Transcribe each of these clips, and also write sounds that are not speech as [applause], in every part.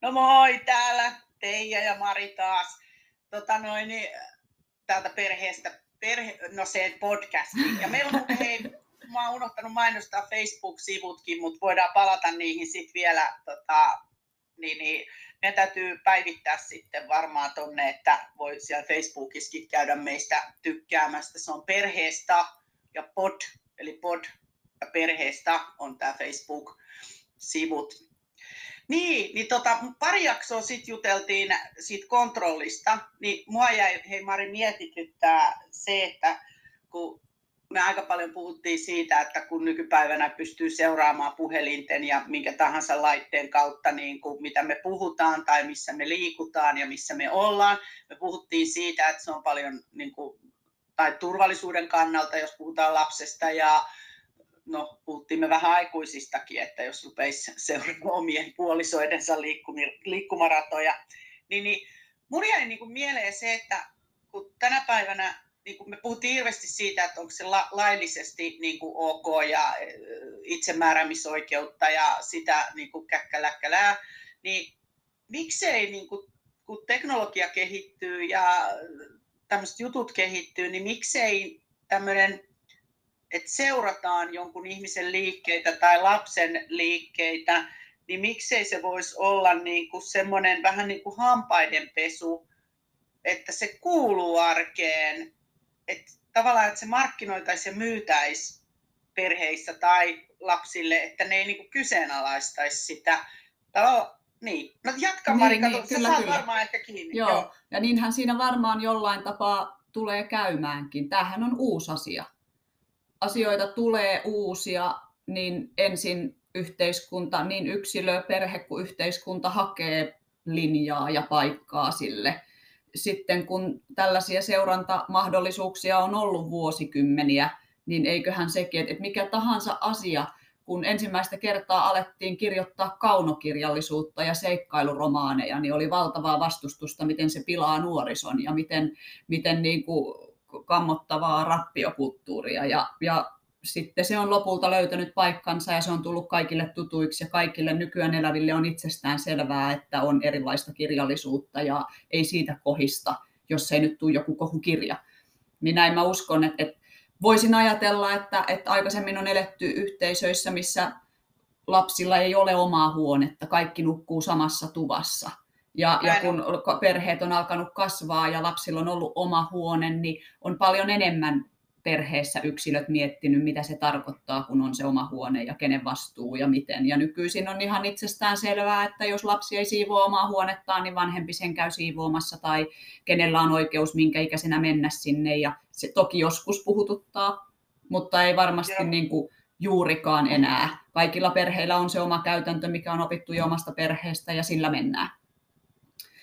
No moi, täällä Teija ja Mari taas. Tota noin, niin, täältä perheestä, perhe, no se podcasti. Ja meillä on hei, mä oon unohtanut mainostaa Facebook-sivutkin, mutta voidaan palata niihin sitten vielä. Tota, niin, niin, meidän täytyy päivittää sitten varmaan tonne, että voi siellä Facebookissakin käydä meistä tykkäämästä. Se on perheestä ja pod, eli pod ja perheestä on tämä Facebook-sivut. Niin, niin tota, pari jaksoa sitten juteltiin siitä kontrollista, niin mua jäi, hei Mari, mietityttää se, että kun me aika paljon puhuttiin siitä, että kun nykypäivänä pystyy seuraamaan puhelinten ja minkä tahansa laitteen kautta, niin kuin mitä me puhutaan tai missä me liikutaan ja missä me ollaan. Me puhuttiin siitä, että se on paljon niin kuin, tai turvallisuuden kannalta, jos puhutaan lapsesta ja no puhuttiin me vähän aikuisistakin, että jos rupeisi seuraamaan omien puolisoidensa liikkumaratoja, niin, niin mun jäi niin kuin mieleen se, että kun tänä päivänä niin kuin me puhuttiin hirveästi siitä, että onko se la- laillisesti niin kuin ok ja itsemääräämisoikeutta ja sitä niin kuin käkkäläkkälää, niin miksei, niin kuin, kun teknologia kehittyy ja tämmöiset jutut kehittyy, niin miksei tämmöinen että seurataan jonkun ihmisen liikkeitä tai lapsen liikkeitä, niin miksei se voisi olla niin kuin semmoinen vähän niin kuin hampaidenpesu, että se kuuluu arkeen, että tavallaan että se markkinoitaisi ja myytäisi perheissä tai lapsille, että ne ei niin kuin kyseenalaistaisi sitä. Talo, niin, no jatka niin, Marika, niin, kyllä, kyllä. varmaan ehkä kiinni. Joo. Joo, ja niinhän siinä varmaan jollain tapaa tulee käymäänkin. Tämähän on uusi asia asioita tulee uusia, niin ensin yhteiskunta, niin yksilö, perhe kuin yhteiskunta hakee linjaa ja paikkaa sille. Sitten kun tällaisia seurantamahdollisuuksia on ollut vuosikymmeniä, niin eiköhän sekin, että mikä tahansa asia, kun ensimmäistä kertaa alettiin kirjoittaa kaunokirjallisuutta ja seikkailuromaaneja, niin oli valtavaa vastustusta, miten se pilaa nuorison ja miten, miten niin kuin kammottavaa rappiokulttuuria. Ja, ja sitten se on lopulta löytänyt paikkansa ja se on tullut kaikille tutuiksi. Ja kaikille nykyään eläville on itsestään selvää, että on erilaista kirjallisuutta ja ei siitä kohista, jos ei nyt tule joku kohukirja. Niin näin mä uskon, että, että voisin ajatella, että, että aikaisemmin on eletty yhteisöissä, missä lapsilla ei ole omaa huonetta, kaikki nukkuu samassa tuvassa – ja, ja kun perheet on alkanut kasvaa ja lapsilla on ollut oma huone, niin on paljon enemmän perheessä yksilöt miettinyt, mitä se tarkoittaa, kun on se oma huone ja kenen vastuu ja miten. Ja nykyisin on ihan itsestään selvää, että jos lapsi ei siivoa omaa huonettaan, niin vanhempi sen käy siivoamassa tai kenellä on oikeus minkä ikäisenä mennä sinne. Ja se toki joskus puhututtaa, mutta ei varmasti niin kuin juurikaan enää. Kaikilla perheillä on se oma käytäntö, mikä on opittu jo omasta perheestä ja sillä mennään.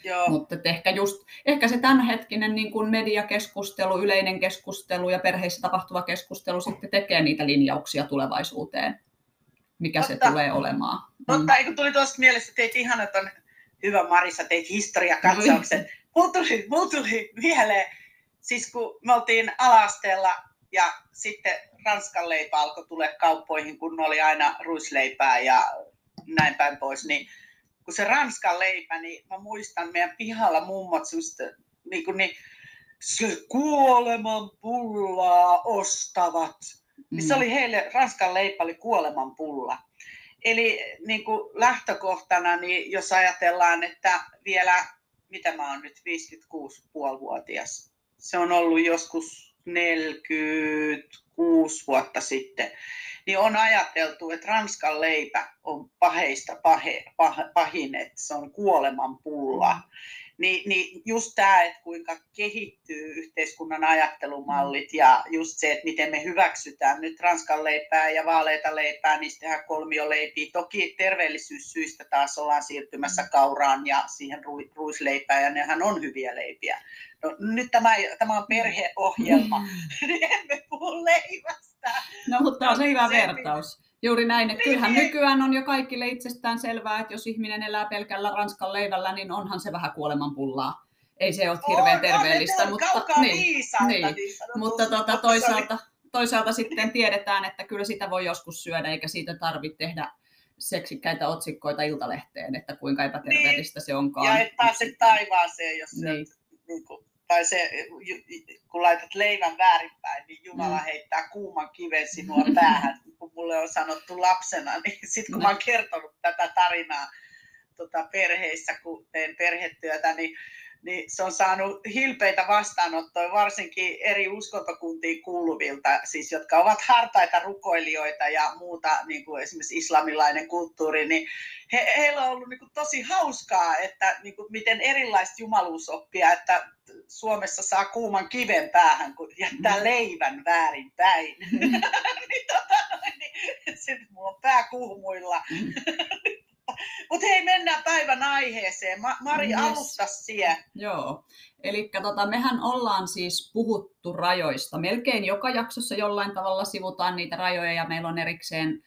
Joo. Mutta ehkä, just, ehkä se tämänhetkinen niin kuin mediakeskustelu, yleinen keskustelu ja perheissä tapahtuva keskustelu sitten tekee niitä linjauksia tulevaisuuteen, mikä Totta. se tulee olemaan. Totta, mm. eikö tuli tuosta mielessä, teit ihan, että on hyvä Marissa, teit historiakatsauksen. [laughs] Mulla tuli, mulla tuli mieleen, siis kun me oltiin alasteella ja sitten Ranskan leipä alkoi tulla kauppoihin, kun oli aina ruisleipää ja näin päin pois, niin kun se ranskan leipä, niin mä muistan meidän pihalla mummot semmoista, niin kuin, niin, se kuoleman pullaa ostavat. Mm. Niin se mm. oli heille, ranskan leipä oli kuoleman pulla. Eli niin kuin lähtökohtana, niin jos ajatellaan, että vielä, mitä mä oon nyt, 56,5-vuotias. Se on ollut joskus 46 vuotta sitten niin on ajateltu, että Ranskan leipä on paheista pahe, pah, pahin, että se on kuoleman pulla. Mm. Ni, niin just tämä, että kuinka kehittyy yhteiskunnan ajattelumallit ja just se, että miten me hyväksytään nyt ranskan leipää ja vaaleita leipää, niin tehdään kolmioleipiä. Toki terveellisyyssyistä taas ollaan siirtymässä mm. kauraan ja siihen ruisleipään ja nehän on hyviä leipiä. No, nyt tämä, tämä on perheohjelma, mm. [laughs] niin emme puhu leivästä. No mutta on se hyvä vertaus. Juuri näin, että kyllähän niin. nykyään on jo kaikille itsestään selvää, että jos ihminen elää pelkällä ranskan leivällä, niin onhan se vähän kuolemanpullaa. Ei se ole hirveän on, terveellistä, on, mutta, niin, viisalta, niin, niin mutta tuota, toisaalta, toisaalta sitten tiedetään, että kyllä sitä voi joskus syödä, eikä siitä tarvitse tehdä seksikkäitä otsikkoita iltalehteen, että kuinka epäterveellistä niin. se onkaan. Ja et pääse taivaaseen, jos niin. se, niin kuin, tai se, kun laitat leivän väärinpäin, niin Jumala mm. heittää kuuman kiven sinua päähän, kun mulle on sanottu lapsena. Niin sitten kun mä oon kertonut tätä tarinaa tota, perheissä, kun teen perhetyötä, niin niin se on saanut hilpeitä vastaanottoja varsinkin eri uskontokuntiin kuuluvilta, siis jotka ovat hartaita rukoilijoita ja muuta, niin kuin esimerkiksi islamilainen kulttuuri, niin he, heillä on ollut niin kuin tosi hauskaa, että niin kuin miten erilaista jumaluusoppia, että Suomessa saa kuuman kiven päähän, kun jättää mm. leivän väärin päin. Mm. [laughs] niin, tota, niin, sitten mulla on pää kuumuilla. Mutta hei, mennään päivän aiheeseen. Ma- Mari, yes. alusta siihen. Joo. Eli tota, mehän ollaan siis puhuttu rajoista. Melkein joka jaksossa jollain tavalla sivutaan niitä rajoja ja meillä on erikseen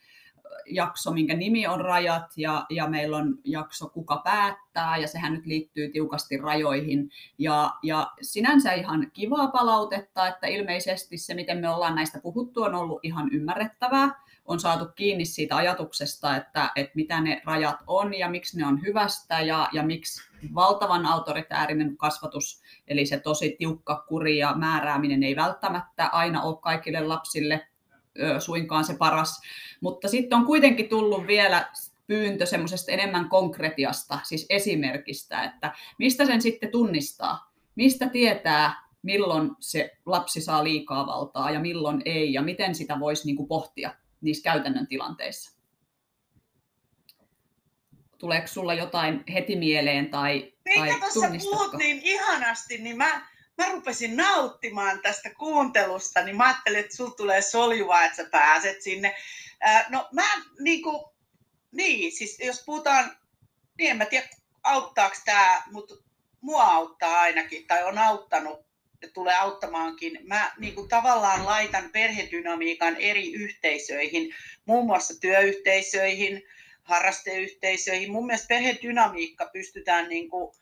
jakso, minkä nimi on Rajat, ja, ja meillä on jakso Kuka päättää, ja sehän nyt liittyy tiukasti rajoihin. Ja, ja sinänsä ihan kivaa palautetta, että ilmeisesti se, miten me ollaan näistä puhuttu, on ollut ihan ymmärrettävää on saatu kiinni siitä ajatuksesta, että, että mitä ne rajat on ja miksi ne on hyvästä ja, ja miksi valtavan autoritäärinen kasvatus, eli se tosi tiukka kuri ja määrääminen ei välttämättä aina ole kaikille lapsille suinkaan se paras. Mutta sitten on kuitenkin tullut vielä pyyntö semmoisesta enemmän konkretiasta, siis esimerkistä, että mistä sen sitten tunnistaa, mistä tietää, milloin se lapsi saa liikaa valtaa ja milloin ei, ja miten sitä voisi niin kuin pohtia niissä käytännön tilanteissa? Tuleeko sulla jotain heti mieleen tai, niin, tai tuossa puhut niin ihanasti, niin mä, mä rupesin nauttimaan tästä kuuntelusta, niin mä ajattelin, että sulla tulee soljuvaa, että sä pääset sinne. Ää, no mä niin kuin, niin, siis jos puhutaan, niin en mä tiedä auttaako tämä, mutta mua auttaa ainakin, tai on auttanut tulee auttamaankin. Mä niin kuin tavallaan laitan perhedynamiikan eri yhteisöihin, muun muassa työyhteisöihin, harrasteyhteisöihin. Mun mielestä perhedynamiikka pystytään niin kuin,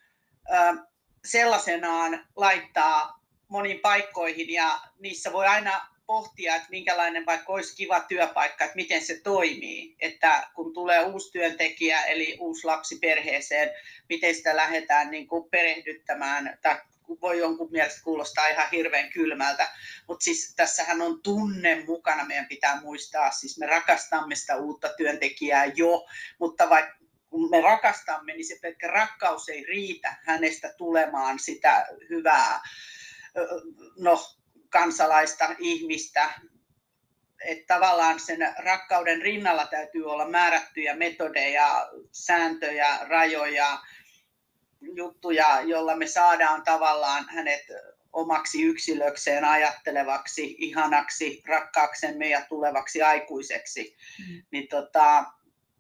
sellaisenaan laittaa moniin paikkoihin ja niissä voi aina pohtia, että minkälainen vaikka olisi kiva työpaikka, että miten se toimii. Että kun tulee uusi työntekijä eli uusi lapsi perheeseen, miten sitä lähdetään niin kuin perehdyttämään tai voi jonkun mielestä kuulostaa ihan hirveän kylmältä, mutta siis tässähän on tunne mukana, meidän pitää muistaa, siis me rakastamme sitä uutta työntekijää jo, mutta vaikka kun me rakastamme, niin se pelkkä rakkaus ei riitä hänestä tulemaan sitä hyvää no, kansalaista, ihmistä, että tavallaan sen rakkauden rinnalla täytyy olla määrättyjä metodeja, sääntöjä, rajoja, juttuja, jolla me saadaan tavallaan hänet omaksi yksilökseen ajattelevaksi, ihanaksi, rakkaaksemme ja tulevaksi aikuiseksi. Mm. Niin tota,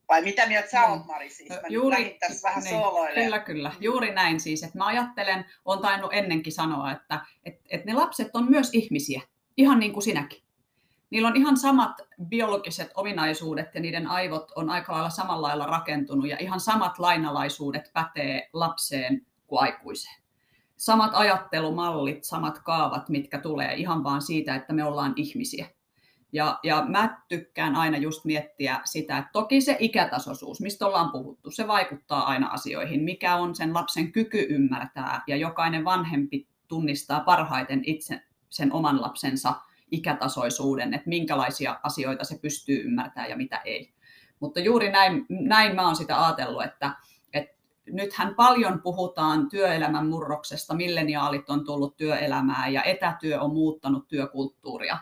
vai mitä mieltä sä oot, Mari? Siis mä juuri, tässä vähän niin, Kyllä, kyllä. Juuri näin siis. Että mä ajattelen, on tainnut ennenkin sanoa, että et, et ne lapset on myös ihmisiä, ihan niin kuin sinäkin niillä on ihan samat biologiset ominaisuudet ja niiden aivot on aika lailla samalla lailla rakentunut ja ihan samat lainalaisuudet pätee lapseen kuin aikuiseen. Samat ajattelumallit, samat kaavat, mitkä tulee ihan vaan siitä, että me ollaan ihmisiä. Ja, ja mä tykkään aina just miettiä sitä, että toki se ikätasoisuus, mistä ollaan puhuttu, se vaikuttaa aina asioihin, mikä on sen lapsen kyky ymmärtää ja jokainen vanhempi tunnistaa parhaiten itse sen oman lapsensa ikätasoisuuden, että minkälaisia asioita se pystyy ymmärtämään ja mitä ei. Mutta juuri näin, näin mä oon sitä ajatellut, että, että nythän paljon puhutaan työelämän murroksesta, milleniaalit on tullut työelämään ja etätyö on muuttanut työkulttuuria.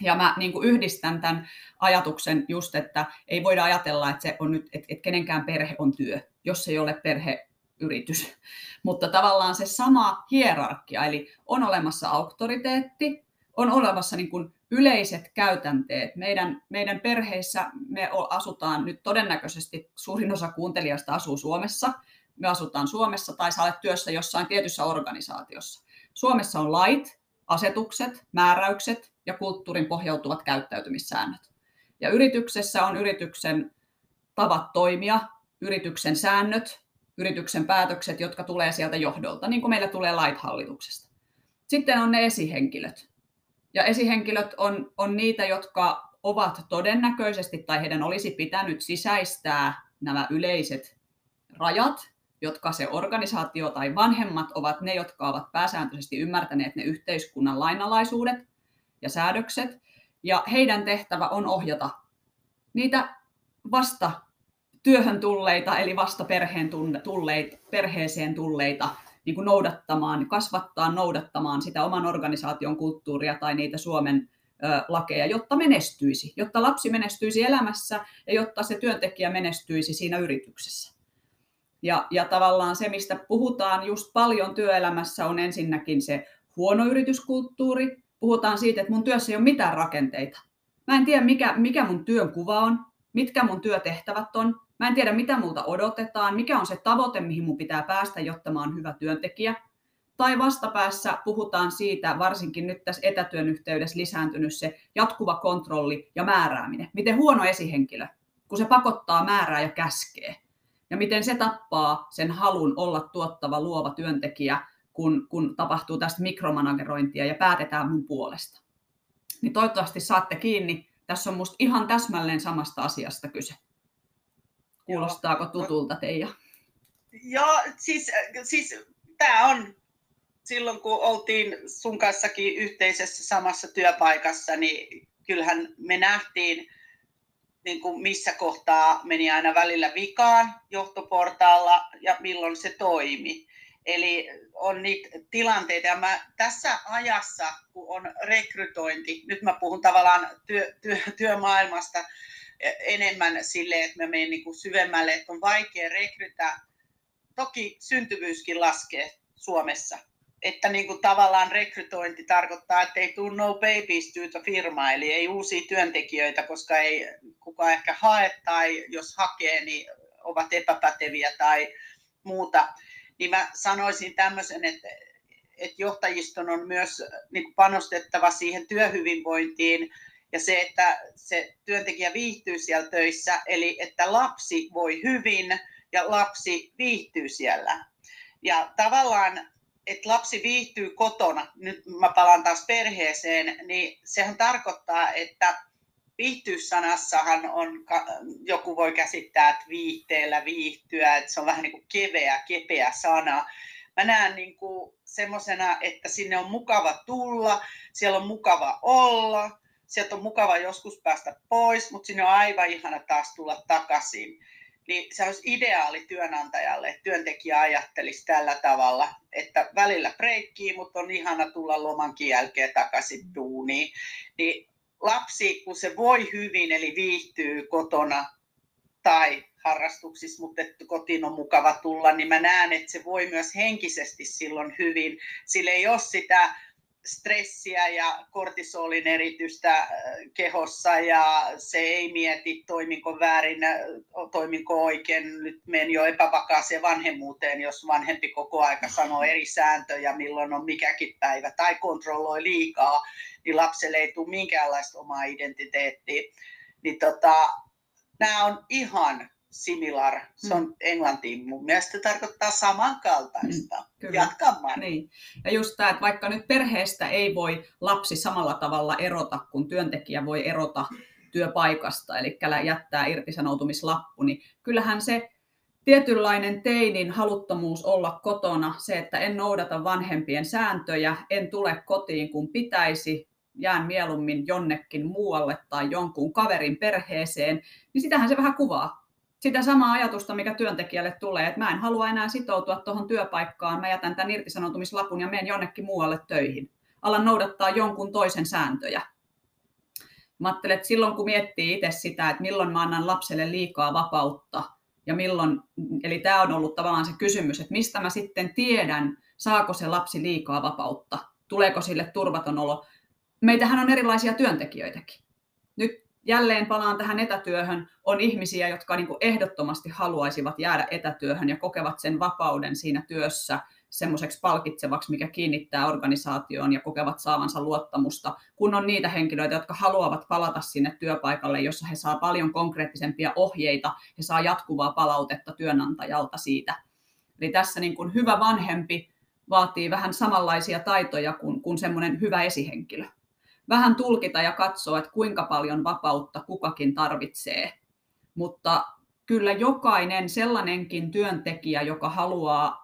Ja mä niin kuin yhdistän tämän ajatuksen just, että ei voida ajatella, että, se on nyt, että, että kenenkään perhe on työ, jos ei ole perhe yritys. [laughs] Mutta tavallaan se sama hierarkia, eli on olemassa auktoriteetti, on olemassa niin kuin yleiset käytänteet. Meidän, meidän perheissä me asutaan nyt todennäköisesti, suurin osa kuuntelijoista asuu Suomessa. Me asutaan Suomessa tai sä olet työssä jossain tietyssä organisaatiossa. Suomessa on lait, asetukset, määräykset ja kulttuurin pohjautuvat käyttäytymissäännöt. Ja yrityksessä on yrityksen tavat toimia, yrityksen säännöt, yrityksen päätökset, jotka tulee sieltä johdolta, niin kuin meillä tulee lait hallituksesta. Sitten on ne esihenkilöt, ja esihenkilöt on, on niitä, jotka ovat todennäköisesti tai heidän olisi pitänyt sisäistää nämä yleiset rajat, jotka se organisaatio tai vanhemmat ovat ne, jotka ovat pääsääntöisesti ymmärtäneet ne yhteiskunnan lainalaisuudet ja säädökset. Ja heidän tehtävä on ohjata niitä vasta työhön tulleita, eli vasta perheen tulleita, perheeseen tulleita niin kuin noudattamaan, kasvattaa noudattamaan sitä oman organisaation kulttuuria tai niitä Suomen lakeja, jotta menestyisi, jotta lapsi menestyisi elämässä ja jotta se työntekijä menestyisi siinä yrityksessä. Ja, ja tavallaan se, mistä puhutaan just paljon työelämässä, on ensinnäkin se huono yrityskulttuuri. Puhutaan siitä, että mun työssä ei ole mitään rakenteita. Mä en tiedä, mikä, mikä mun työn kuva on, mitkä mun työtehtävät on. Mä en tiedä, mitä multa odotetaan, mikä on se tavoite, mihin mun pitää päästä, jotta mä oon hyvä työntekijä. Tai vastapäässä puhutaan siitä, varsinkin nyt tässä etätyön yhteydessä lisääntynyt se jatkuva kontrolli ja määrääminen. Miten huono esihenkilö, kun se pakottaa määrää ja käskee. Ja miten se tappaa sen halun olla tuottava, luova työntekijä, kun, kun tapahtuu tästä mikromanagerointia ja päätetään mun puolesta. Niin toivottavasti saatte kiinni. Tässä on musta ihan täsmälleen samasta asiasta kyse. Kuulostaako tutulta Teija? Joo, siis, siis tämä on silloin kun oltiin sun kanssakin yhteisessä samassa työpaikassa, niin kyllähän me nähtiin, niin kuin missä kohtaa meni aina välillä vikaan johtoportaalla ja milloin se toimi. Eli on niitä tilanteita, ja mä tässä ajassa, kun on rekrytointi, nyt mä puhun tavallaan työ, työ, työmaailmasta enemmän sille, että mä menen niin syvemmälle, että on vaikea rekrytä. Toki syntyvyyskin laskee Suomessa, että niin kuin tavallaan rekrytointi tarkoittaa, että ei tule no babies to firma, eli ei uusia työntekijöitä, koska ei kukaan ehkä hae tai jos hakee, niin ovat epäpäteviä tai muuta. Niin mä sanoisin tämmöisen, että, että johtajiston on myös niin panostettava siihen työhyvinvointiin ja se, että se työntekijä viihtyy siellä töissä, eli että lapsi voi hyvin ja lapsi viihtyy siellä. Ja tavallaan että lapsi viihtyy kotona, nyt mä palaan taas perheeseen, niin sehän tarkoittaa, että viihtyyssanassahan on, joku voi käsittää, että viihteellä viihtyä, että se on vähän niin kuin keveä, kepeä sana. Mä näen niin kuin semmoisena, että sinne on mukava tulla, siellä on mukava olla, sieltä on mukava joskus päästä pois, mutta sinne on aivan ihana taas tulla takaisin niin se olisi ideaali työnantajalle, että työntekijä ajattelisi tällä tavalla, että välillä breikkii, mutta on ihana tulla lomankin jälkeen takaisin duuniin. Niin lapsi, kun se voi hyvin, eli viihtyy kotona tai harrastuksissa, mutta että kotiin on mukava tulla, niin mä näen, että se voi myös henkisesti silloin hyvin. Sillä ei ole sitä stressiä ja kortisolin eritystä äh, kehossa ja se ei mieti, toiminko väärin, äh, toiminko oikein. Nyt menen jo epävakaaseen vanhemmuuteen, jos vanhempi koko aika sanoo eri sääntöjä, milloin on mikäkin päivä, tai kontrolloi liikaa, niin lapselle ei tule minkäänlaista omaa identiteettiä. Niin tota, nämä on ihan similar, se on mm. englantiin mun mielestä tarkoittaa samankaltaista. Mm, kyllä. Jatka Niin. Ja just tämä, että vaikka nyt perheestä ei voi lapsi samalla tavalla erota, kun työntekijä voi erota työpaikasta, eli jättää irtisanoutumislappu, niin kyllähän se tietynlainen teinin haluttomuus olla kotona, se, että en noudata vanhempien sääntöjä, en tule kotiin kun pitäisi, jään mieluummin jonnekin muualle tai jonkun kaverin perheeseen, niin sitähän se vähän kuvaa sitä samaa ajatusta, mikä työntekijälle tulee, että mä en halua enää sitoutua tuohon työpaikkaan, mä jätän tämän irtisanoutumislapun ja menen jonnekin muualle töihin. Alan noudattaa jonkun toisen sääntöjä. Mä ajattelen, että silloin kun miettii itse sitä, että milloin mä annan lapselle liikaa vapautta ja milloin, eli tämä on ollut tavallaan se kysymys, että mistä mä sitten tiedän, saako se lapsi liikaa vapautta, tuleeko sille turvaton olo. Meitähän on erilaisia työntekijöitäkin. Nyt jälleen palaan tähän etätyöhön, on ihmisiä, jotka niin kuin ehdottomasti haluaisivat jäädä etätyöhön ja kokevat sen vapauden siinä työssä semmoiseksi palkitsevaksi, mikä kiinnittää organisaatioon ja kokevat saavansa luottamusta, kun on niitä henkilöitä, jotka haluavat palata sinne työpaikalle, jossa he saa paljon konkreettisempia ohjeita, he saa jatkuvaa palautetta työnantajalta siitä. Eli tässä niin kuin hyvä vanhempi vaatii vähän samanlaisia taitoja kuin, kuin semmoinen hyvä esihenkilö vähän tulkita ja katsoa, että kuinka paljon vapautta kukakin tarvitsee. Mutta kyllä jokainen sellainenkin työntekijä, joka haluaa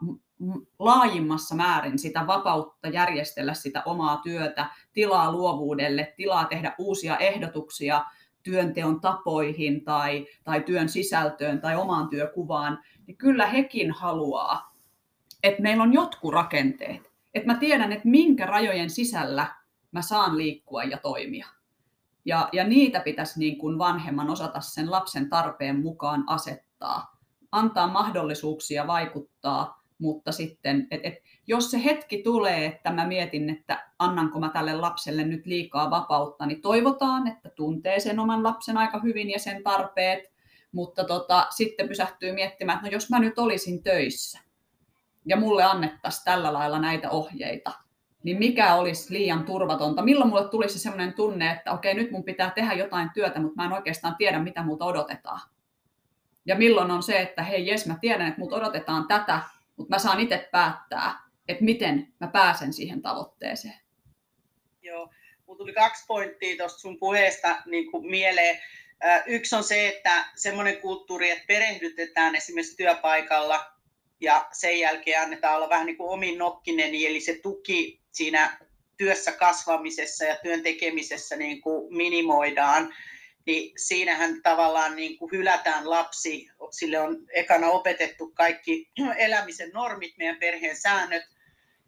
laajimmassa määrin sitä vapautta järjestellä sitä omaa työtä, tilaa luovuudelle, tilaa tehdä uusia ehdotuksia työnteon tapoihin tai, tai työn sisältöön tai omaan työkuvaan, niin kyllä hekin haluaa, että meillä on jotkut rakenteet. Että mä tiedän, että minkä rajojen sisällä mä saan liikkua ja toimia. Ja, ja niitä pitäisi niin kuin vanhemman osata sen lapsen tarpeen mukaan asettaa. Antaa mahdollisuuksia vaikuttaa, mutta sitten, et, et, jos se hetki tulee, että mä mietin, että annanko mä tälle lapselle nyt liikaa vapautta, niin toivotaan, että tuntee sen oman lapsen aika hyvin ja sen tarpeet, mutta tota, sitten pysähtyy miettimään, että no jos mä nyt olisin töissä ja mulle annettaisiin tällä lailla näitä ohjeita, niin mikä olisi liian turvatonta? Milloin mulle tulisi sellainen tunne, että okei, nyt mun pitää tehdä jotain työtä, mutta mä en oikeastaan tiedä, mitä multa odotetaan. Ja milloin on se, että hei jes, mä tiedän, että multa odotetaan tätä, mutta mä saan itse päättää, että miten mä pääsen siihen tavoitteeseen. Joo, mulla tuli kaksi pointtia tuosta sun puheesta niin kuin mieleen. Yksi on se, että semmoinen kulttuuri, että perehdytetään esimerkiksi työpaikalla ja sen jälkeen annetaan olla vähän niin kuin omin nokkinen, eli se tuki siinä työssä kasvamisessa ja työn tekemisessä niin kuin minimoidaan, niin siinähän tavallaan niin kuin hylätään lapsi. Sille on ekana opetettu kaikki [clears throat] elämisen normit, meidän perheen säännöt,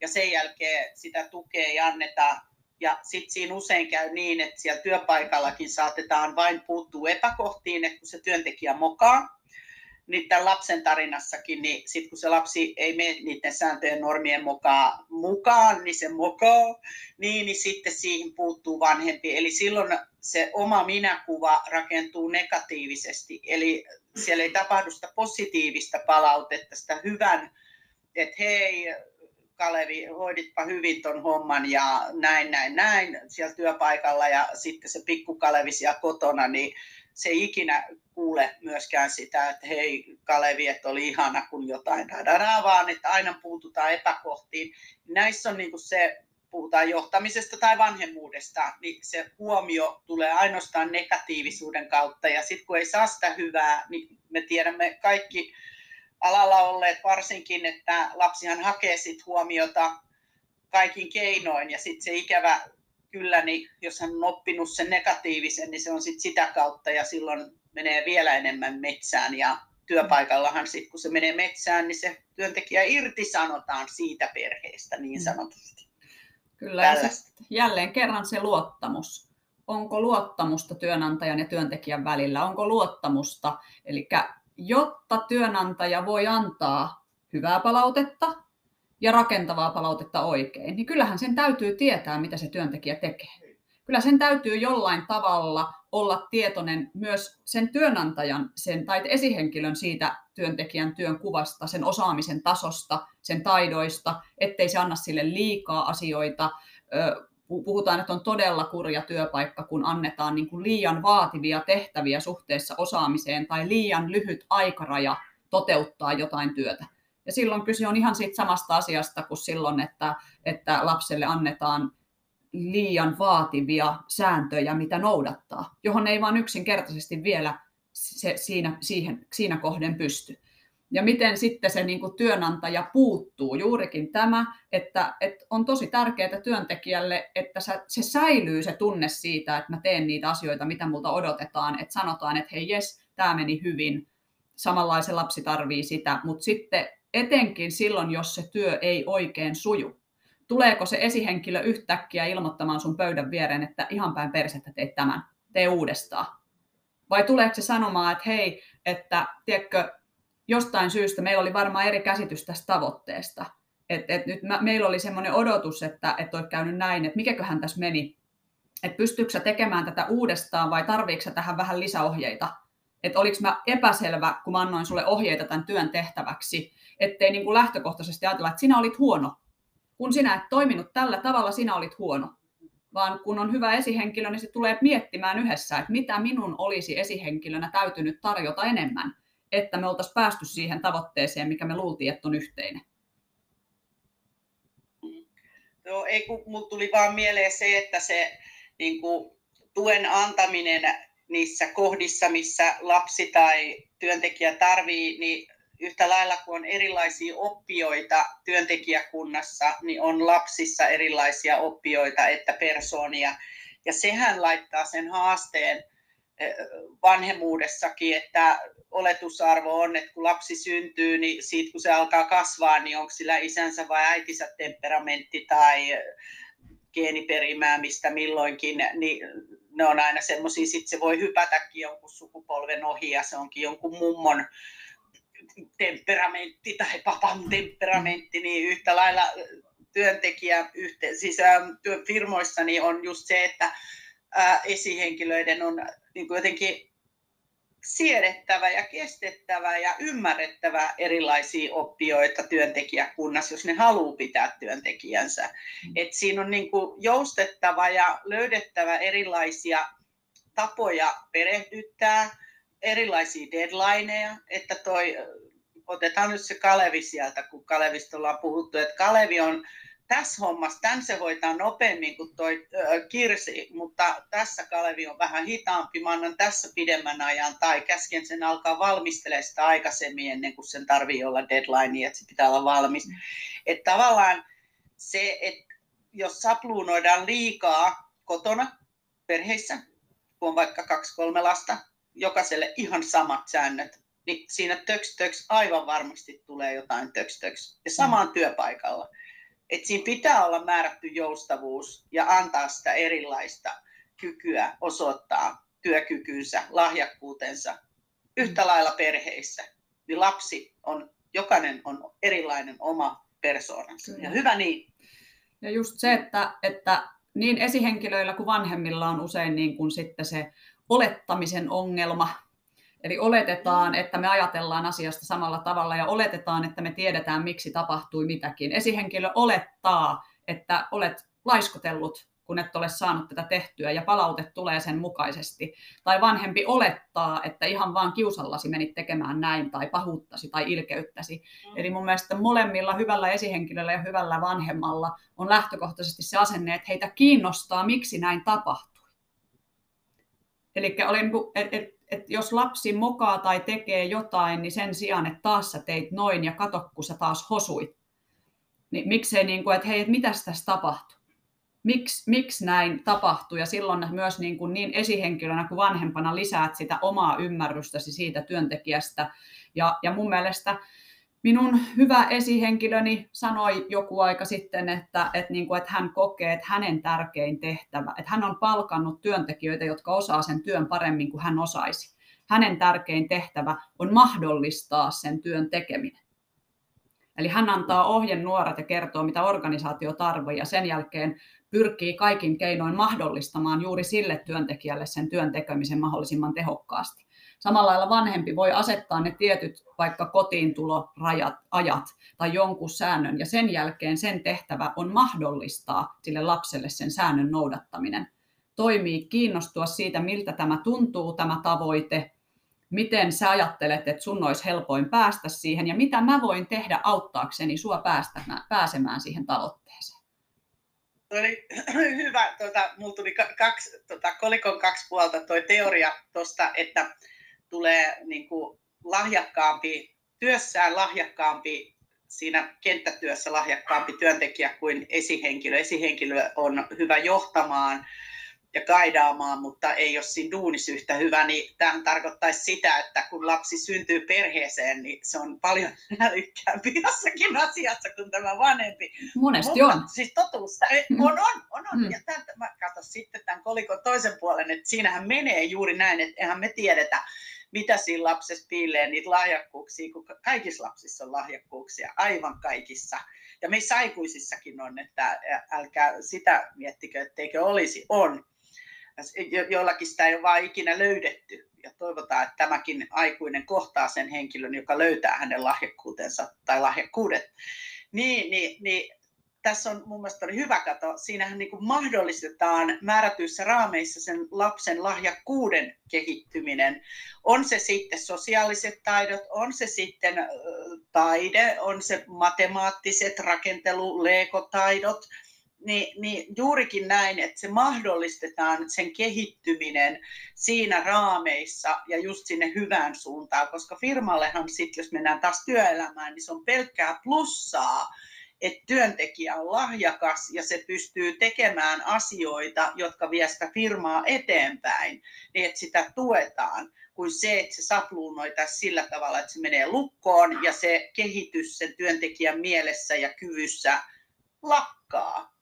ja sen jälkeen sitä tukea ei anneta. Ja sitten siinä usein käy niin, että siellä työpaikallakin saatetaan vain puuttua epäkohtiin, että kun se työntekijä mokaa, niin tämän lapsen tarinassakin, niin sitten kun se lapsi ei mene niiden sääntöjen normien mukaan, mukaan niin se mokaa, niin, niin sitten siihen puuttuu vanhempi. Eli silloin se oma minäkuva rakentuu negatiivisesti, eli siellä ei tapahdu sitä positiivista palautetta, sitä hyvän, että hei, Kalevi, hoiditpa hyvin ton homman ja näin, näin, näin siellä työpaikalla ja sitten se pikku Kalevi siellä kotona, niin se ei ikinä kuule myöskään sitä, että hei Kalevi, että oli ihana kun jotain, dadada, vaan että aina puututaan epäkohtiin. Näissä on niin kuin se, puhutaan johtamisesta tai vanhemmuudesta, niin se huomio tulee ainoastaan negatiivisuuden kautta. Ja sitten kun ei saa sitä hyvää, niin me tiedämme kaikki alalla olleet varsinkin, että lapsihan hakee sit huomiota kaikin keinoin ja sitten se ikävä kyllä, niin jos hän on oppinut sen negatiivisen, niin se on sit sitä kautta ja silloin menee vielä enemmän metsään ja työpaikallahan sitten kun se menee metsään, niin se työntekijä irtisanotaan siitä perheestä niin mm. sanotusti. Kyllä, ja jälleen kerran se luottamus. Onko luottamusta työnantajan ja työntekijän välillä? Onko luottamusta? Eli jotta työnantaja voi antaa hyvää palautetta, ja rakentavaa palautetta oikein, niin kyllähän sen täytyy tietää, mitä se työntekijä tekee. Kyllä sen täytyy jollain tavalla olla tietoinen myös sen työnantajan sen, tai esihenkilön siitä työntekijän työn kuvasta, sen osaamisen tasosta, sen taidoista, ettei se anna sille liikaa asioita. Puhutaan, että on todella kurja työpaikka, kun annetaan niin kuin liian vaativia tehtäviä suhteessa osaamiseen tai liian lyhyt aikaraja toteuttaa jotain työtä ja silloin kyse on ihan siitä samasta asiasta kuin silloin, että, että lapselle annetaan liian vaativia sääntöjä, mitä noudattaa, johon ei vaan yksinkertaisesti vielä se, siinä, siihen, siinä kohden pysty. Ja miten sitten se niin kuin työnantaja puuttuu, juurikin tämä, että, että on tosi tärkeää työntekijälle, että se säilyy se tunne siitä, että mä teen niitä asioita, mitä multa odotetaan, että sanotaan, että hei jes, tämä meni hyvin, samanlaisen lapsi tarvii sitä, mutta sitten etenkin silloin, jos se työ ei oikein suju. Tuleeko se esihenkilö yhtäkkiä ilmoittamaan sun pöydän viereen, että ihan päin persettä teit tämän, tee uudestaan? Vai tuleeko se sanomaan, että hei, että tiedätkö, jostain syystä meillä oli varmaan eri käsitys tästä tavoitteesta. että et nyt mä, meillä oli semmoinen odotus, että et olisi käynyt näin, että mikäköhän tässä meni. Että pystyykö sä tekemään tätä uudestaan vai tarviiko tähän vähän lisäohjeita? Että oliko mä epäselvä, kun mä annoin sulle ohjeita tämän työn tehtäväksi, ettei niin kuin lähtökohtaisesti ajatella, että sinä olit huono. Kun sinä et toiminut tällä tavalla, sinä olit huono. Vaan kun on hyvä esihenkilö, niin se tulee miettimään yhdessä, että mitä minun olisi esihenkilönä täytynyt tarjota enemmän, että me oltaisiin päästy siihen tavoitteeseen, mikä me luultiin, että on yhteinen. Joo, ei kun mulla tuli vaan mieleen se, että se niin kuin tuen antaminen niissä kohdissa, missä lapsi tai työntekijä tarvii, niin yhtä lailla kuin on erilaisia oppijoita työntekijäkunnassa, niin on lapsissa erilaisia oppijoita että persoonia. Ja sehän laittaa sen haasteen eh, vanhemmuudessakin, että oletusarvo on, että kun lapsi syntyy, niin siitä kun se alkaa kasvaa, niin onko sillä isänsä vai äitinsä temperamentti tai geeniperimää, mistä milloinkin, niin ne on aina semmoisia, sitten se voi hypätäkin jonkun sukupolven ohi ja se onkin jonkun mummon temperamentti tai papan temperamentti, niin yhtä lailla työntekijä, yhte, siis firmoissa niin on just se, että esihenkilöiden on niin kuin jotenkin siedettävä ja kestettävä ja ymmärrettävä erilaisia oppijoita työntekijäkunnassa, jos ne haluaa pitää työntekijänsä. Mm. Et siinä on niin kuin joustettava ja löydettävä erilaisia tapoja perehdyttää, erilaisia deadlineja, että toi, otetaan nyt se Kalevi sieltä, kun Kalevista ollaan puhuttu, että Kalevi on tässä hommassa, tämän se hoitaa nopeammin kuin toi äh, Kirsi, mutta tässä Kalevi on vähän hitaampi, mä annan tässä pidemmän ajan, tai käsken sen alkaa valmistelemaan sitä aikaisemmin ennen kuin sen tarvii olla deadline, että se pitää olla valmis. Mm. Että tavallaan se, että jos sapluunoidaan liikaa kotona, perheissä, kun on vaikka kaksi-kolme lasta, jokaiselle ihan samat säännöt, niin siinä töks töks aivan varmasti tulee jotain töks töks. Ja samaan mm. työpaikalla että siinä pitää olla määrätty joustavuus ja antaa sitä erilaista kykyä osoittaa työkykynsä, lahjakkuutensa yhtä lailla perheissä. Niin lapsi on, jokainen on erilainen oma persoonansa. Ja hyvä niin. Ja just se, että, että niin esihenkilöillä kuin vanhemmilla on usein niin kuin sitten se olettamisen ongelma, Eli oletetaan, että me ajatellaan asiasta samalla tavalla ja oletetaan, että me tiedetään, miksi tapahtui mitäkin. Esihenkilö olettaa, että olet laiskotellut, kun et ole saanut tätä tehtyä ja palaute tulee sen mukaisesti. Tai vanhempi olettaa, että ihan vaan kiusallasi menit tekemään näin tai pahuuttasi tai ilkeyttäsi. Mm. Eli mun mielestä molemmilla hyvällä esihenkilöllä ja hyvällä vanhemmalla on lähtökohtaisesti se asenne, että heitä kiinnostaa, miksi näin tapahtui. Eli olin, et, et, että jos lapsi mokaa tai tekee jotain, niin sen sijaan, että taas sä teit noin ja kato, kun sä taas hosuit, niin miksei niin kuin, että hei, että mitäs tässä tapahtuu? Miksi, miksi näin tapahtuu? Ja silloin myös niin, kuin niin esihenkilönä kuin vanhempana lisäät sitä omaa ymmärrystäsi siitä työntekijästä. Ja, ja mun mielestä minun hyvä esihenkilöni sanoi joku aika sitten, että, että, niin kuin, että hän kokee, että hänen tärkein tehtävä, että hän on palkannut työntekijöitä, jotka osaa sen työn paremmin kuin hän osaisi. Hänen tärkein tehtävä on mahdollistaa sen työn tekeminen. Eli hän antaa ohjenuorat ja kertoo, mitä organisaatio tarvitsee, ja sen jälkeen pyrkii kaikin keinoin mahdollistamaan juuri sille työntekijälle sen työn tekemisen mahdollisimman tehokkaasti. Samalla lailla vanhempi voi asettaa ne tietyt vaikka kotiintulorajat, ajat tai jonkun säännön, ja sen jälkeen sen tehtävä on mahdollistaa sille lapselle sen säännön noudattaminen. Toimii kiinnostua siitä, miltä tämä tuntuu, tämä tavoite, miten sä ajattelet, että sun olisi helpoin päästä siihen, ja mitä mä voin tehdä auttaakseni sua päästämään, pääsemään siihen tavoitteeseen. Oli [clears throat] hyvä, tuota, mulla tuli kaksi, tuota, kolikon kaksi puolta tuo teoria tuosta, että tulee niin kuin lahjakkaampi, työssään lahjakkaampi, siinä kenttätyössä lahjakkaampi työntekijä kuin esihenkilö. Esihenkilö on hyvä johtamaan ja kaidaamaan, mutta ei ole siinä duunissa yhtä hyvä, niin tämä tarkoittaisi sitä, että kun lapsi syntyy perheeseen, niin se on paljon [laughs] älykkäämpi jossakin asiassa kuin tämä vanhempi. Monesti mutta, on. Siis totuus, mm. on, on, on, on. Mm. Ja tämän, mä katson sitten tämän kolikon toisen puolen, että siinähän menee juuri näin, että eihän me tiedetä, mitä siinä lapsessa piilee niitä lahjakkuuksia, kun kaikissa lapsissa on lahjakkuuksia, aivan kaikissa. Ja meissä aikuisissakin on, että älkää sitä miettikö, etteikö olisi, on. Jollakin sitä ei ole vaan ikinä löydetty. Ja toivotaan, että tämäkin aikuinen kohtaa sen henkilön, joka löytää hänen lahjakkuutensa tai lahjakkuudet. Niin, niin, niin tässä on mun mielestä oli hyvä kato, siinähän niin kuin mahdollistetaan määrätyissä raameissa sen lapsen lahjakkuuden kehittyminen. On se sitten sosiaaliset taidot, on se sitten taide, on se matemaattiset rakentelu, leekotaidot, niin, niin juurikin näin, että se mahdollistetaan sen kehittyminen siinä raameissa ja just sinne hyvään suuntaan, koska firmallehan sitten, jos mennään taas työelämään, niin se on pelkkää plussaa, että työntekijä on lahjakas ja se pystyy tekemään asioita, jotka vie sitä firmaa eteenpäin, niin että sitä tuetaan, kuin se, että se sapluunoitaisiin sillä tavalla, että se menee lukkoon ja se kehitys sen työntekijän mielessä ja kyvyssä lakkaa.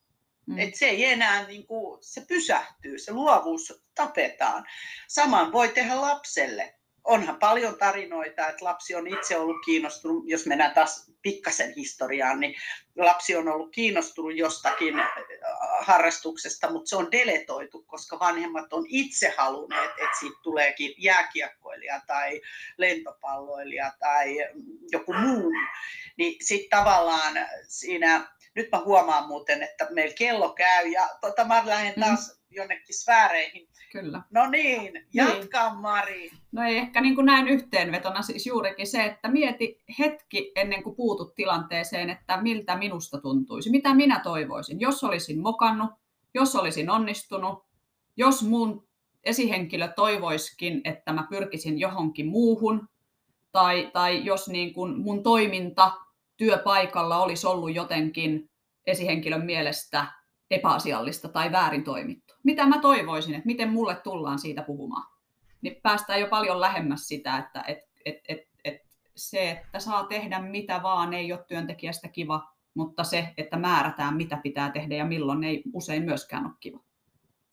Mm. Et se ei enää, niin kuin, se pysähtyy, se luovuus tapetaan. Saman voi tehdä lapselle onhan paljon tarinoita, että lapsi on itse ollut kiinnostunut, jos mennään taas pikkasen historiaan, niin lapsi on ollut kiinnostunut jostakin äh, harrastuksesta, mutta se on deletoitu, koska vanhemmat on itse halunneet, että siitä tuleekin jääkiekkoilija tai lentopalloilija tai joku muu. Niin sitten tavallaan siinä, nyt mä huomaan muuten, että meillä kello käy ja tota, mä lähden mm. taas mm. jonnekin sfääreihin Kyllä. No niin, jatka niin. Mari. No ei ehkä niin kuin näin yhteenvetona siis juurikin se, että mieti hetki ennen kuin puutut tilanteeseen, että miltä minusta tuntuisi, mitä minä toivoisin, jos olisin mokannut, jos olisin onnistunut, jos mun esihenkilö toivoiskin, että mä pyrkisin johonkin muuhun, tai, tai jos niin kuin mun toiminta työpaikalla olisi ollut jotenkin esihenkilön mielestä epäasiallista tai väärin toimittu. Mitä mä toivoisin, että miten mulle tullaan siitä puhumaan. Niin päästään jo paljon lähemmäs sitä, että et, et, et, et se, että saa tehdä mitä vaan, ei ole työntekijästä kiva, mutta se, että määrätään mitä pitää tehdä ja milloin, ei usein myöskään ole kiva.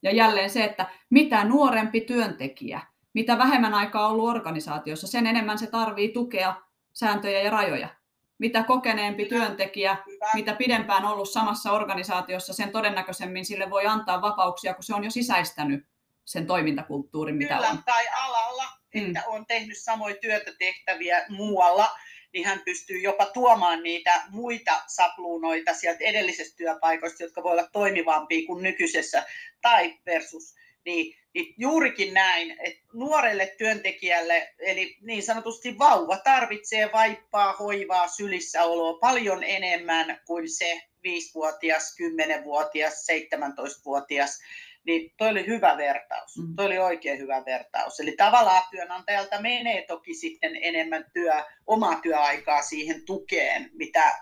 Ja jälleen se, että mitä nuorempi työntekijä, mitä vähemmän aikaa on ollut organisaatiossa, sen enemmän se tarvii tukea, sääntöjä ja rajoja mitä kokeneempi työntekijä, mitä pidempään ollut samassa organisaatiossa, sen todennäköisemmin sille voi antaa vapauksia, kun se on jo sisäistänyt sen toimintakulttuurin, mitä Kyllä, on. tai alalla, mm. että on tehnyt samoja työtä tehtäviä muualla, niin hän pystyy jopa tuomaan niitä muita sapluunoita sieltä edellisestä työpaikoista, jotka voi olla toimivampia kuin nykyisessä, tai versus niin, niin juurikin näin, että nuorelle työntekijälle, eli niin sanotusti vauva, tarvitsee vaippaa, hoivaa, sylissäoloa paljon enemmän kuin se 5-vuotias, 10-vuotias, 17-vuotias. Niin toi oli hyvä vertaus. Mm. Toi oli oikein hyvä vertaus. Eli tavallaan työnantajalta menee toki sitten enemmän työ, omaa työaikaa siihen tukeen, mitä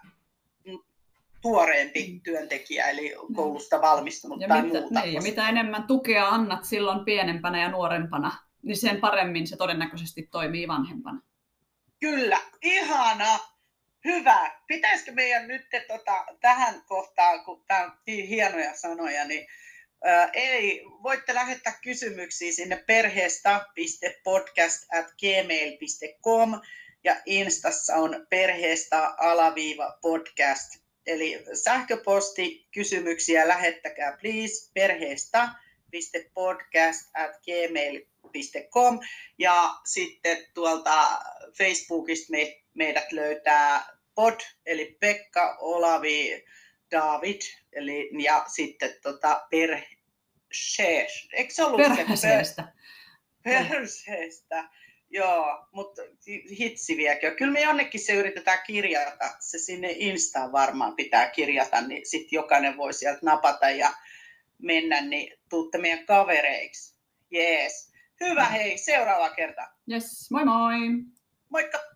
tuoreempi mm. työntekijä, eli mm. koulusta valmistunut ja tai mitä, muuta. Niin, ja mitä enemmän tukea annat silloin pienempänä ja nuorempana, niin sen paremmin se todennäköisesti toimii vanhempana. Kyllä, ihana, hyvä. Pitäisikö meidän nyt tota, tähän kohtaan, kun tämä on niin hienoja sanoja, niin ää, ei, voitte lähettää kysymyksiä sinne perheesta.podcast.gmail.com ja Instassa on perheesta-podcast Eli sähköposti kysymyksiä lähettäkää please perheesta.podcast.gmail.com ja sitten tuolta Facebookista me, meidät löytää pod, eli Pekka, Olavi, David, eli, ja sitten tota, perhe, eikö se ollut Perheestä. Se, perheestä. Joo, mutta hitsi viekö. Kyllä me jonnekin se yritetään kirjata. Se sinne Instaan varmaan pitää kirjata, niin sitten jokainen voi sieltä napata ja mennä, niin tuutte meidän kavereiksi. Jees. Hyvä, hei, seuraava kerta. Yes, moi moi. Moikka.